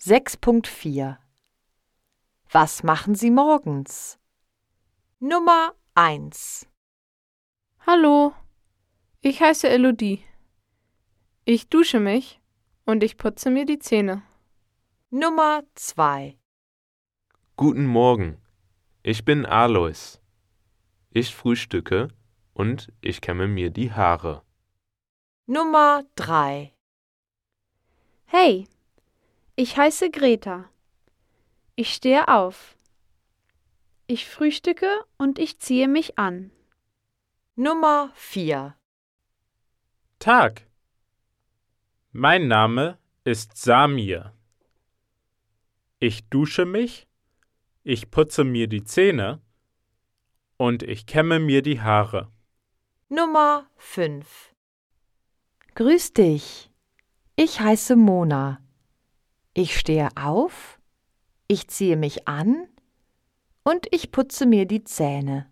6.4 Was machen Sie morgens? Nummer 1 Hallo, ich heiße Elodie. Ich dusche mich und ich putze mir die Zähne. Nummer 2 Guten Morgen, ich bin Alois. Ich frühstücke und ich kämme mir die Haare. Nummer 3 Hey, ich heiße Greta. Ich stehe auf. Ich frühstücke und ich ziehe mich an. Nummer 4 Tag. Mein Name ist Samir. Ich dusche mich, ich putze mir die Zähne und ich kämme mir die Haare. Nummer 5 Grüß dich. Ich heiße Mona. Ich stehe auf, ich ziehe mich an und ich putze mir die Zähne.